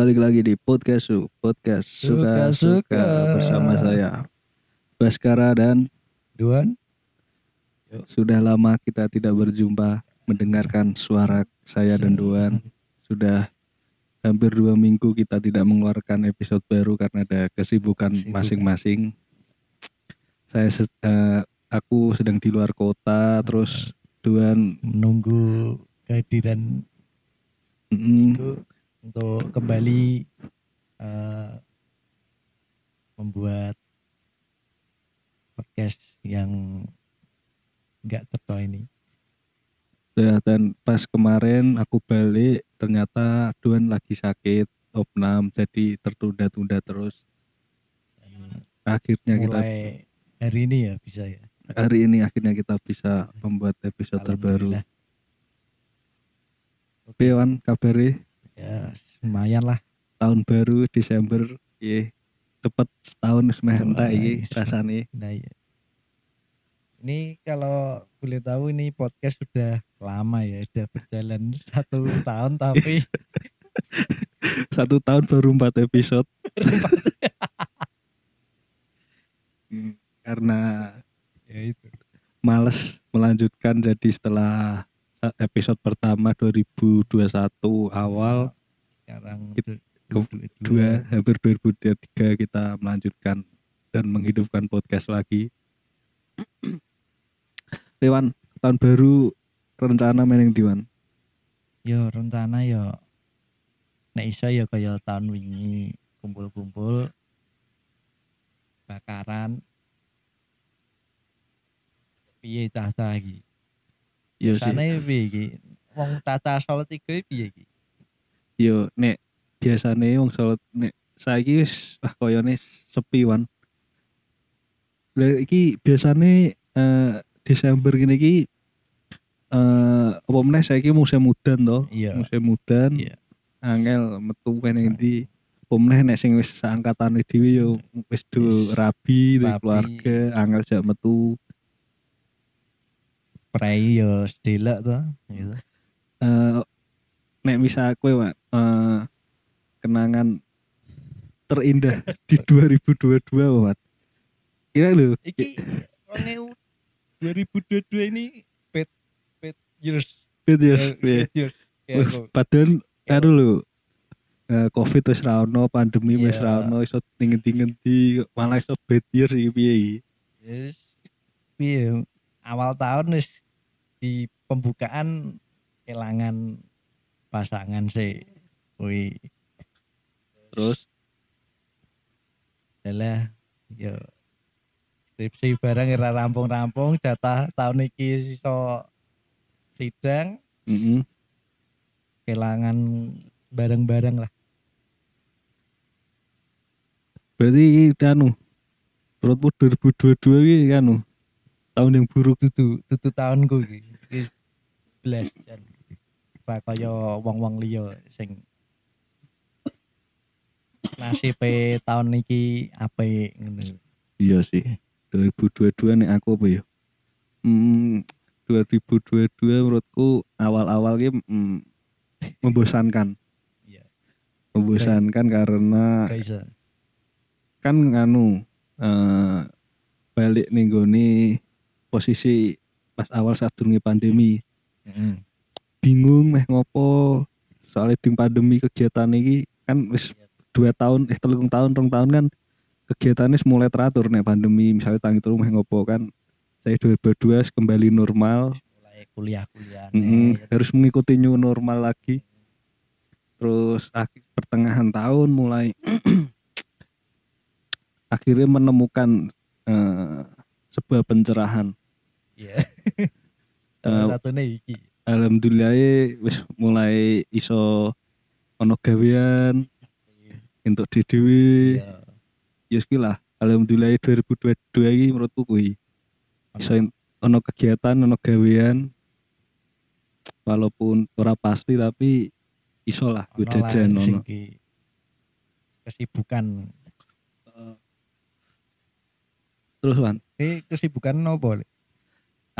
balik lagi di podcast Su, podcast suka suka, Suka-suka. bersama saya Baskara dan Duan. Sudah lama kita tidak berjumpa mendengarkan suara saya dan Duan. Sudah hampir dua minggu kita tidak mengeluarkan episode baru karena ada kesibukan masing-masing. Saya eh, aku sedang di luar kota terus Duan menunggu kehadiran mm, itu untuk kembali eh, membuat podcast yang nggak tertua ini. Ya, dan pas kemarin aku balik ternyata Duan lagi sakit opnam jadi tertunda-tunda terus Dan akhirnya kita hari ini ya bisa ya. hari ini akhirnya kita bisa membuat episode terbaru. Oke Wan kabarnya Ya lumayan lah. tahun baru Desember ye cepet setahun Wah, iki iya. rasane Nah, iya. Ini kalau boleh tahu ini podcast sudah lama ya, sudah berjalan satu tahun tapi satu tahun baru empat episode Hmm, karena ya itu. males melanjutkan jadi setelah episode pertama 2021 awal. Sekarang Kita- ke- du- dua hampir 2023 kita melanjutkan dan menghidupkan podcast lagi. Dewan tahun baru rencana main yang Diwan. yo rencana yo. Nek iso ya kaya tahun wingi kumpul-kumpul bakaran. Piye caca iki Yo sih. sana piye iki wong Solo tiga iki piye iki Yo nek biasane wong Solo nek saiki wis ah koyone sepi wan. Lah iki biasane eh, Desember gini iki eh apa meneh saiki musim mudan to. iya Musim mudan. iya angel metu kene ndi pomneh nek sing wis seangkatane dhewe yo wis do rabi rabi. keluarga angel jak metu prei yo sedelok to gitu eh nek misal kowe Wak, eh kenangan terindah di 2022 Wat. Kira lho iki 2022 ini pet pet years ya Eh, piye? pet years Kayak Wih, aku. padahal karo lho eh, covid wis ra ono pandemi wis Iya. ra ono iso ngendi-ngendi malah iso bad year iki piye iki Yes. Piye awal tahun wis di pembukaan kelangan pasangan sih. Wih, terus adalah yo skripsi barang ora rampung-rampung jatah tahun iki iso sidang mm kelangan bareng-bareng lah. Berarti iki anu menurutmu 2022 iki anu tahun yang buruk Tutu tutu tahunku iki. Iki belas jan. Kaya wong-wong liya sing nasibe tahun iki apik ngono. iya sih 2022 nih aku apa ya hmm, 2022 menurutku awal-awal ki mm, membosankan Iya. membosankan karena Gak iso. kan nganu eh, balik nih goni posisi pas awal saat pandemi Bingung meh ngopo. Soalnya ding pandemi kegiatan ini kan wis dua tahun eh telung tahun rong tahun kan kegiatannya mulai teratur nih pandemi. Misalnya tangi rumah ngopo kan saya 2022 kembali normal. Mulai kuliah-kuliah. Mm-mm, harus mengikuti new normal lagi. Terus akhir pertengahan tahun mulai akhirnya menemukan eh, sebuah pencerahan. Iya. Eh, iki. alhamdulillah wis mulai iso ono gawean untuk di dhewe Iya. ya kuwi lah alhamdulillah 2022 iki menurutku kuwi iso en- ono kegiatan ono gawean walaupun ora pasti tapi iso lah gue jajan ono kesibukan. terus Wan Eh kesibukan nopo?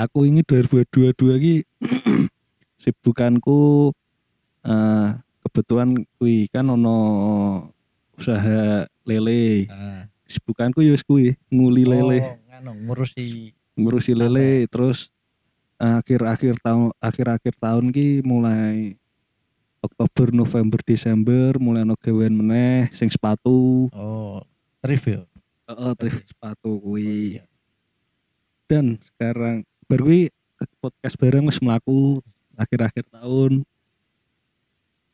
Aku ini 2022 iki sibukanku eh kebetulan kuwi kan ono usaha lele. Ah. Kesibukanku ya wis kuwi nguli lele. Oh, nganu ngurusi ngurusi lele terus eh, akhir-akhir tahun akhir-akhir tahun ki mulai Oktober November Desember mulai ono gawean meneh sing sepatu oh trip ya. heeh thrift sepatu kuwi iya. dan sekarang baru kuwi podcast bareng wis mlaku akhir-akhir tahun.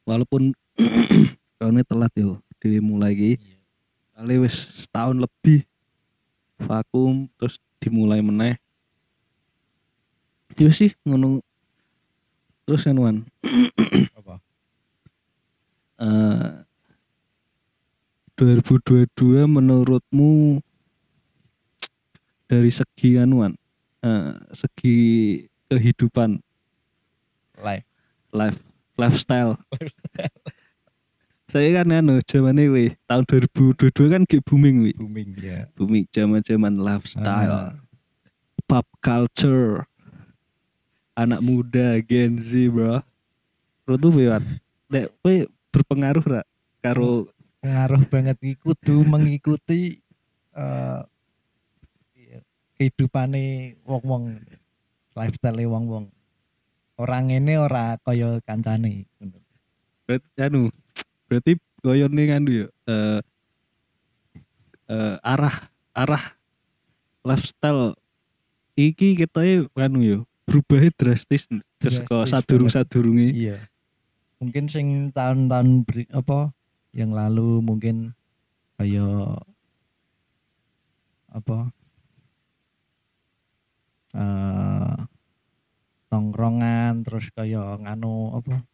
Walaupun tahunnya telat yo dimulai Iya. kali wis setahun lebih vakum terus dimulai meneh. Iya sih ngono. Terus anuan Apa? eh 2022 menurutmu dari segi anuan eh, segi kehidupan Live. life lifestyle. Saya kan anu zaman wih tahun 2022 kan kayak booming wih Booming ya. booming zaman zaman lifestyle. Ah. pop culture. Anak muda Gen Z bro. Menurut tuh Wan? Nek kowe berpengaruh ra? Karo pengaruh banget iki kudu mengikuti iya, kehidupane wong-wong lifestyle wong-wong. Orang ini ora kaya kancane. Berarti anu berarti goyone kan ya? Eh eh, arah arah lifestyle iki kita anu ya berubah drastis Drastis ke sadurung sadurunge iya. Mungkin sing tahun-tahun apa yang lalu mungkin kaya apa eh tongkrongan terus kaya nganu apa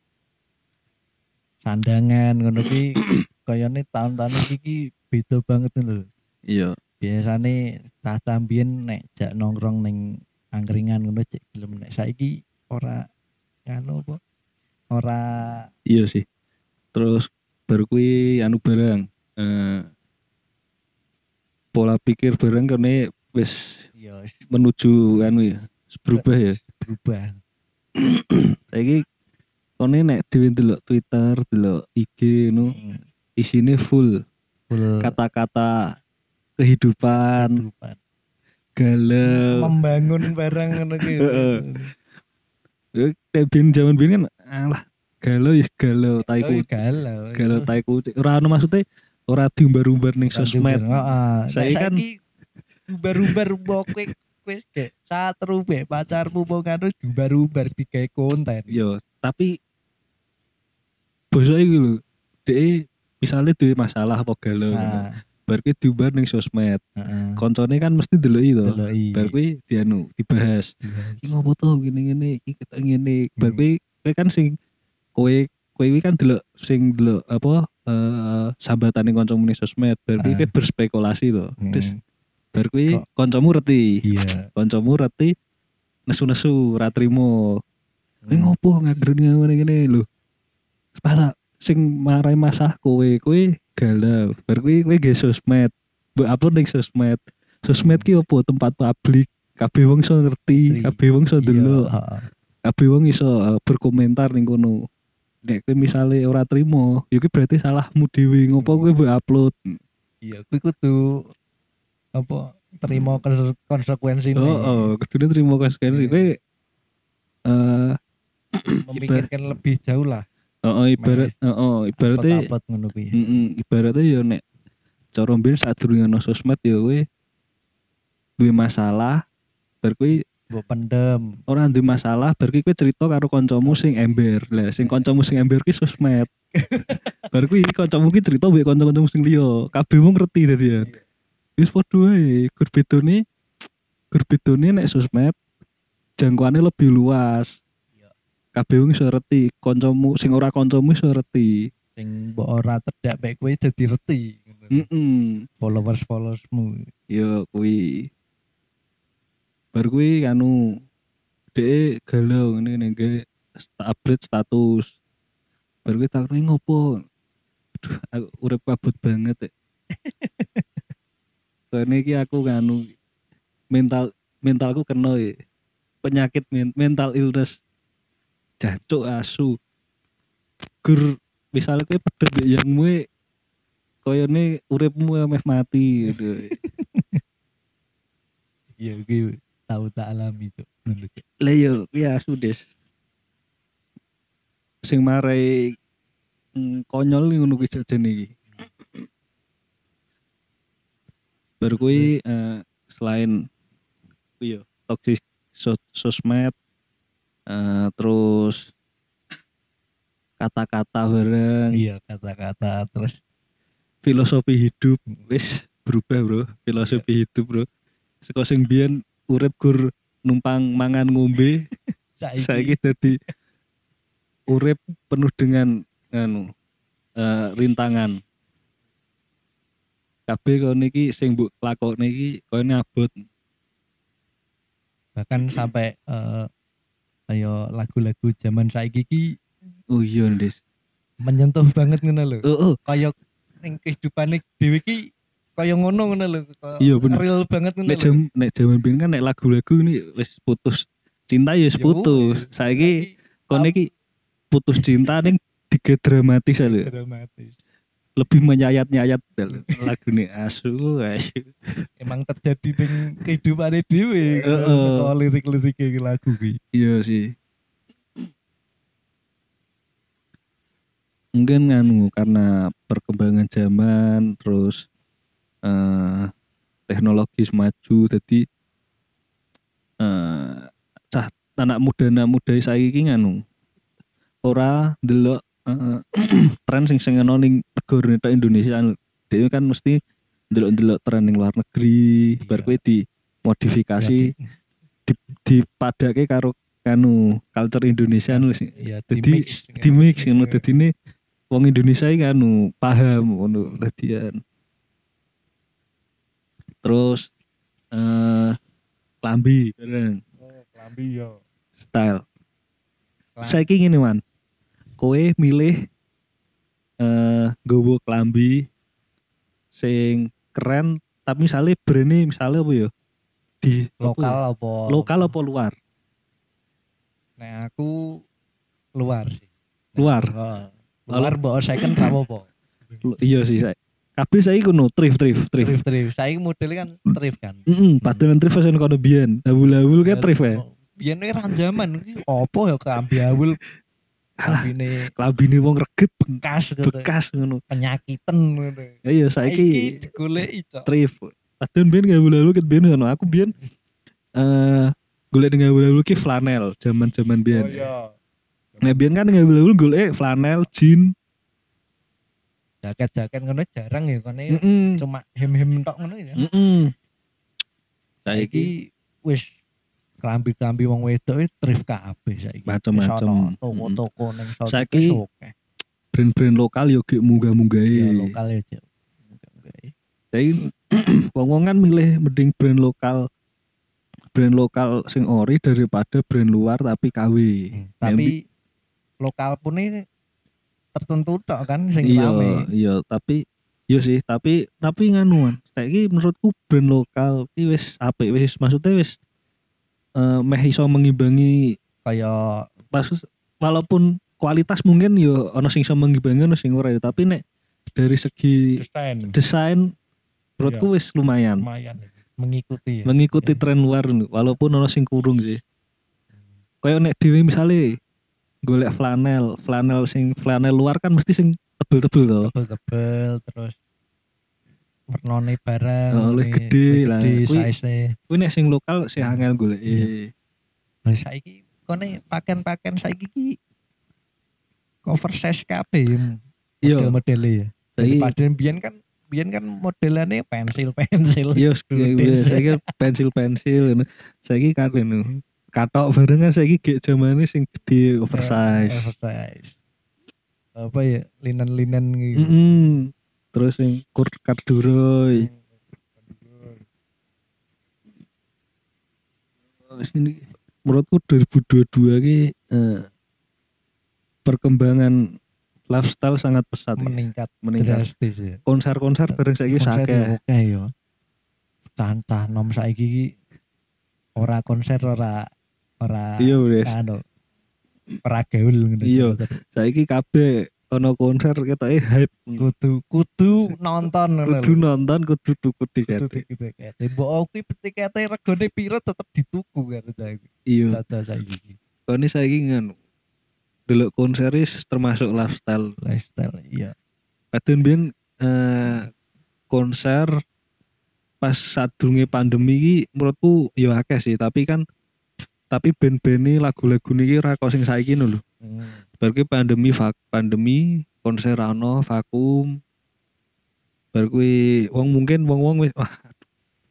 sandangan ngono ki kayane tahun-tahun iki ki beda banget lho. Iya. Biasane cah mbiyen nek jak nongkrong ning angkringan ngono cek gelem nek saiki ora nganu apa ora iya sih. Terus baru kui anu barang eh, pola pikir barang karena wis ya menuju anu ya berubah ya. Berubah. Saiki kone nek dhewe ndelok Twitter delok IG no Hmm, isine full full. kata-kata kehidupan kehidupan. galau. Membangun barang ngono ki. Heeh. biyen zaman biyen kan alah galau ya galau tai Oh, kucing. galau. Galau tai kucing. Ora anu maksudnya ora diumbar-umbar ning sosmed. heeh. Saya kan- saiki umbar-umbar mbok kowe wis gek satru be pacarmu mau nganu diumbar-umbar digawe konten. Yo tapi bosok lho dhek misalnya duwe masalah apa galau nah. bar kuwi diumbar ning sosmed. Heeh. Koncone kan mesti deloki to. Deloki bar kuwi dianu dibahas. Iki ngopo to gini-gini iki kita ngene. Bar Hmm. kuwi kowe kan sing kowe kowe iki kan delok sing delok apa eh sambatane kancamu ning sosmed. Bar kuwi Ah. kowe berspekulasi to. Terus Hmm, bar kuwi kancamu reti iya. Kancamu reti nesu-nesu ra trimo. Kowe Hmm. ngopo ngagreni ngene ngene lho. Masa sing marai masalah kowe kowe galau. Bar kuwi kowe ge sosmed. Mbok upload ning sosmed. Sosmed ki opo? Tempat publik. Kabeh wong iso ngerti kabeh wong iso Iya, delok. kabeh wong iso uh, berkomentar ning kono. Nek kowe misale ora trimo ya berarti salahmu dhewe. Ngopo kowe mbok upload? Iya kuwi kudu apa terima konse- konsekuensi oh oh kudune trimo konsekuensi Iya. kowe eh memikirkan lebih jauh lah oh, oh, ibarat oh, oh, ibaratnya upload ngono kuwi Mm ibaratnya ya nek cara mbiyen sadurunge ana sosmed ya kowe duwe masalah bar kuwi mbok pendem ora duwe masalah bar kuwi kowe cerita karo kancamu sing ember. Lah sing kancamu sing ember ki sosmed. bar kuwi kancamu ki cerita mbek kanca-kancamu sing liya. Kabeh wong ngerti dadi ya. Wis padha bedone gur bedone nek sosmed jangkauannya lebih luas. Iya. Kabeh wong iso ngerti, kancamu sing ora kancamu iso ngerti. sing mbok ora cedak bae kowe dadi reti Heeh. followers followersmu Yo kuwi. Bar kuwi anu dhek galau ngene ngene sta- update status. Bar kuwi tak ngopo? Aduh, aku urip kabut banget. Ya. Soalnya iki aku nganu mental mentalku kena ya. Penyakit men- mental illness. Jancuk asu. Gur misalnya kowe pedot mbek yangmu e, koyone uripmu meh mati gitu. Iya gue tahu tak alami. Ngono, Cuk. Lah yo kuwi asu des. Sing marai mm, konyol ngono kuwi jajan iki. Baru kuwi eh, selain yo toxic so- sosmed eh, terus kata-kata bareng. Iya kata-kata terus filosofi hidup wis berubah bro. Filosofi hidup bro. Saka sing biyen urip gur numpang mangan ngombe saiki, saiki dadi urip penuh dengan anu eh, rintangan kabeh kono iki sing mbok lakokne iki koyone abot bahkan sampai eh ayo lagu-lagu zaman saiki ki oh iya Des menyentuh banget ngono lho. oh, oh. Kaya ning kehidupane dhewe ki kaya ngono ngono lho. Iya, bener. Real banget ngono nek jam nek jaman biyen kan nek lagu-lagu ini wis putus cinta ya wis putus wis. saiki kono iki putus cinta ning tiga dramatis lho dramatis. Lebih menyayat-nyayat lagu nih asu asu Emang terjadi ning kehidupane dhewe Heeh. saka lirik-lirik lagu ki. iya sih mungkin anu karena perkembangan zaman terus eh teknologi maju jadi eh cah anak muda anak muda saiki nganu ora delok eh, tren sing sing ono ning negara Indonesia anu dhewe kan mesti delok-delok tren ning luar negeri Iya. bar kowe di modifikasi Jadi, dipadake karo anu culture Indonesia sing Iya, Jadi, di mix ngono dadine wong Indonesia iki anu paham ngono dadian terus eh klambi bareng. Oh, klambi yo. style. Saiki ngene man kowe milih eh nggowo klambi sing keren tapi misalnya brandnya misalnya apa ya di apa ya? lokal apa? lokal apa luar Nek aku luar sih. Nek Luar? oh, luar mbok second ra apa-apa. Lu- iya sih saya kabeh saiki kuno thrift thrift thrift Thrift thrift. Saiki modelnya kan thrift kan. Heeh, padahal thrift fashion kono biyen. Abul-abul kan thrift ya. Biyen iki ranjaman opo ya kambi awul Alah, kambine klambine wong reget bekas gitu. bekas ngono. penyakiten ngono. Ya iya saiki digoleki cok. thrift. Padahal biyen gak abul-abul ket biyen ngono. Aku biyen eh golek dengan abul-abul ki flanel zaman-zaman Oh, biyen. iya. Nah biyen kan dengan abul-abul golek flanel, jean. Jaket-jaket ngono jarang ya kone Heeh. cuma hem-hem tok ngono ya. Heeh. Saiki Saiki wis klambi-klambi wong wedok iki thrift kabeh saiki. Ana Toko-toko ning Saiki- brand-brand lokal yo gek munggah-munggah Ya lokal ya cok. Saiki wong-wong kan milih mending brand lokal brand lokal sing ori daripada brand luar tapi KW. Hmm, Tapi lokal pun ini tertentu tok kan sing iya rame. iya tapi iya sih tapi tapi nganuan saiki menurutku brand lokal iki wis apik wis maksudnya wis eh meh iso mengimbangi Kayak maksud walaupun kualitas mungkin yo ono sing iso mengimbangi ono sing ora ya, tapi nek dari segi desain. desain menurutku wis lumayan. Lumayan mengikuti ya. mengikuti Iya. tren luar walaupun ono sing kurung sih. Kayak nek dhewe misale golek flanel flanel sing flanel luar kan mesti sing tebel-tebel to. Tebel-tebel terus warnane barang Oh, ini, gede lah. gede size kuwi nek sing lokal sing angel golek Iya. Nah, saiki kone pakaian-pakaian saiki ki cover size kabeh iya model-modele ya. saiki Daripada biyen kan biyen kan modelannya pensil-pensil. iya Gede. saiki pensil pensil ngono saiki kan ngono katok bareng kan saiki gek zamane sing gede oversize Oversize. Apa ya linen-linen gitu. Mm-mm. Terus sing kur karduroy ini menurutku 2022 ki eh, perkembangan lifestyle sangat pesat ya. meningkat meningkat drastis ya. konser-konser bareng saiki wis akeh ya Oke ya. Cantah nom saiki ki ora konser ora ora iya wes anu ora gaul ngono. Iya. saiki kabeh ono konser ketoke hype. kudu kudu nonton Kudu nonton, kudu tuku kudu tiket. tiket tiket mbok kuwi tikete regane piro tetep dituku kan saiki Iya. caca saiki Kone saiki ngono. Delok konser termasuk lifestyle. lifestyle iya Kadang biyen eh, konser pas sadurunge pandemi iki menurutku ya akeh sih, tapi kan tapi band-band lagu-lagu niki ora kok sing saiki lho. Hmm. Berarti pandemi vak pandemi konser ra ono vakum. Kuwi wong mungkin wong-wong wis wah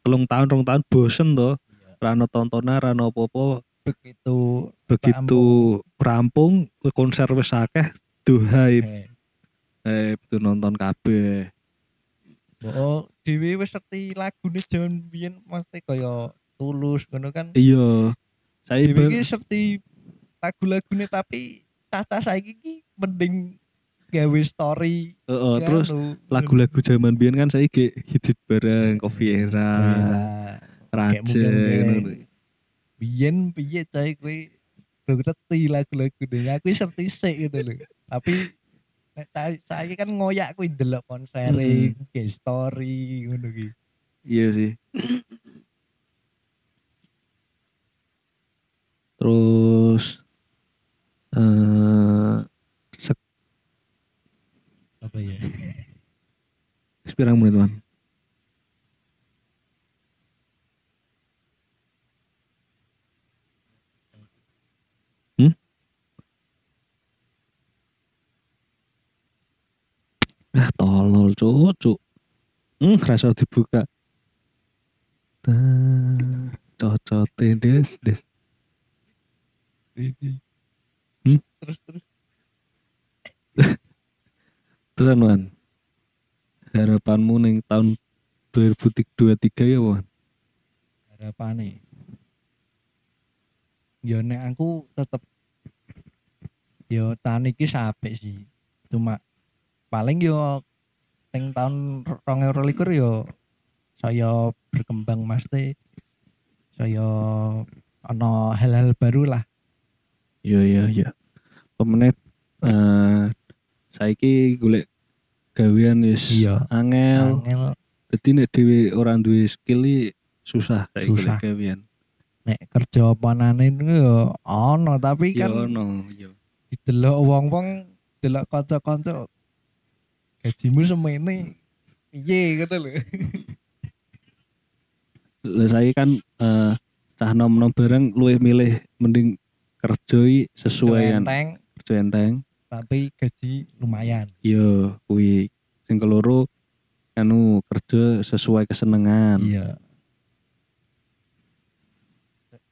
telung tahun rong tahun bosen to. Iya. Ra ono tontonan, ra ono apa-apa. begitu Begitu rampung konser wis akeh hype. eh, itu nonton kabeh. mbok dhewe wis ngerti lagune jaman biyen mesti kaya tulus ngono kan Iya. Saya iki ngerti lagu-lagune tapi caca saiki ki mending gawe story Heeh, kan, terus lagu-lagu zaman biyen kan saya ge hidit bareng Coffee Era, Iya. Raja biyen piye coy kowe belum ngerti lagu-lagu deh aku wis ngerti sik gitu lho. Tapi nek sa- saiki kan ngoyak kuwi ndelok konser ke story ngono ki Iya sih. Terus eh sek apa ya sepirang menit man. Hmm? Ah tolol cuk. Hmm, rasa dibuka. Tah, cocote des des. Hmm? terus terus Terus man. Harapanmu ning tahun 2023 ya, Wan? harapane ya nek aku tetep yo tahun iki sampe sih cuma paling yo ning tahun 2022 yo saya berkembang mesti saya ana hal-hal baru lah Iya iya iya. Pemenet eh saiki golek gawean wis Iya. angel. angel Dadi nek dhewe ora duwe skill iki susah saiki Susah. golek gawean. nek kerja panane itu yo ana tapi Ya kan ono, iya. didelok wong-wong delok kanca-kanca gajimu semene piye ngono lho Lah saiki kan eh cah nom-nom bareng luwih milih mending kerja sesuai kan enteng kerja enteng. tapi gaji lumayan Iya, kuwi sing keloro anu kerja sesuai kesenengan. iya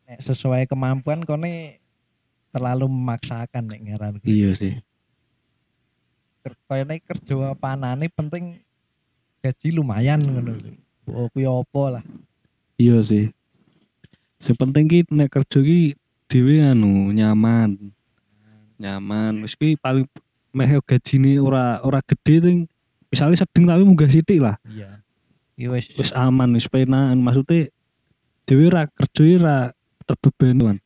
nek sesuai kemampuan kone terlalu memaksakan nek ngaran Iya sih. kaya nek kerja panane penting gaji lumayan ngono lho oh kuwi apa lah Iya sih. Sing penting ki nek kerja ki dhewe anu nyaman. Nyaman. Wis ki paling meh gajine ora ora gede ting misalnya sedeng tapi munggah sithik lah. iya iki wis Wis aman, wis penakan. Maksudnya dhewe ra kerja ora terbebani.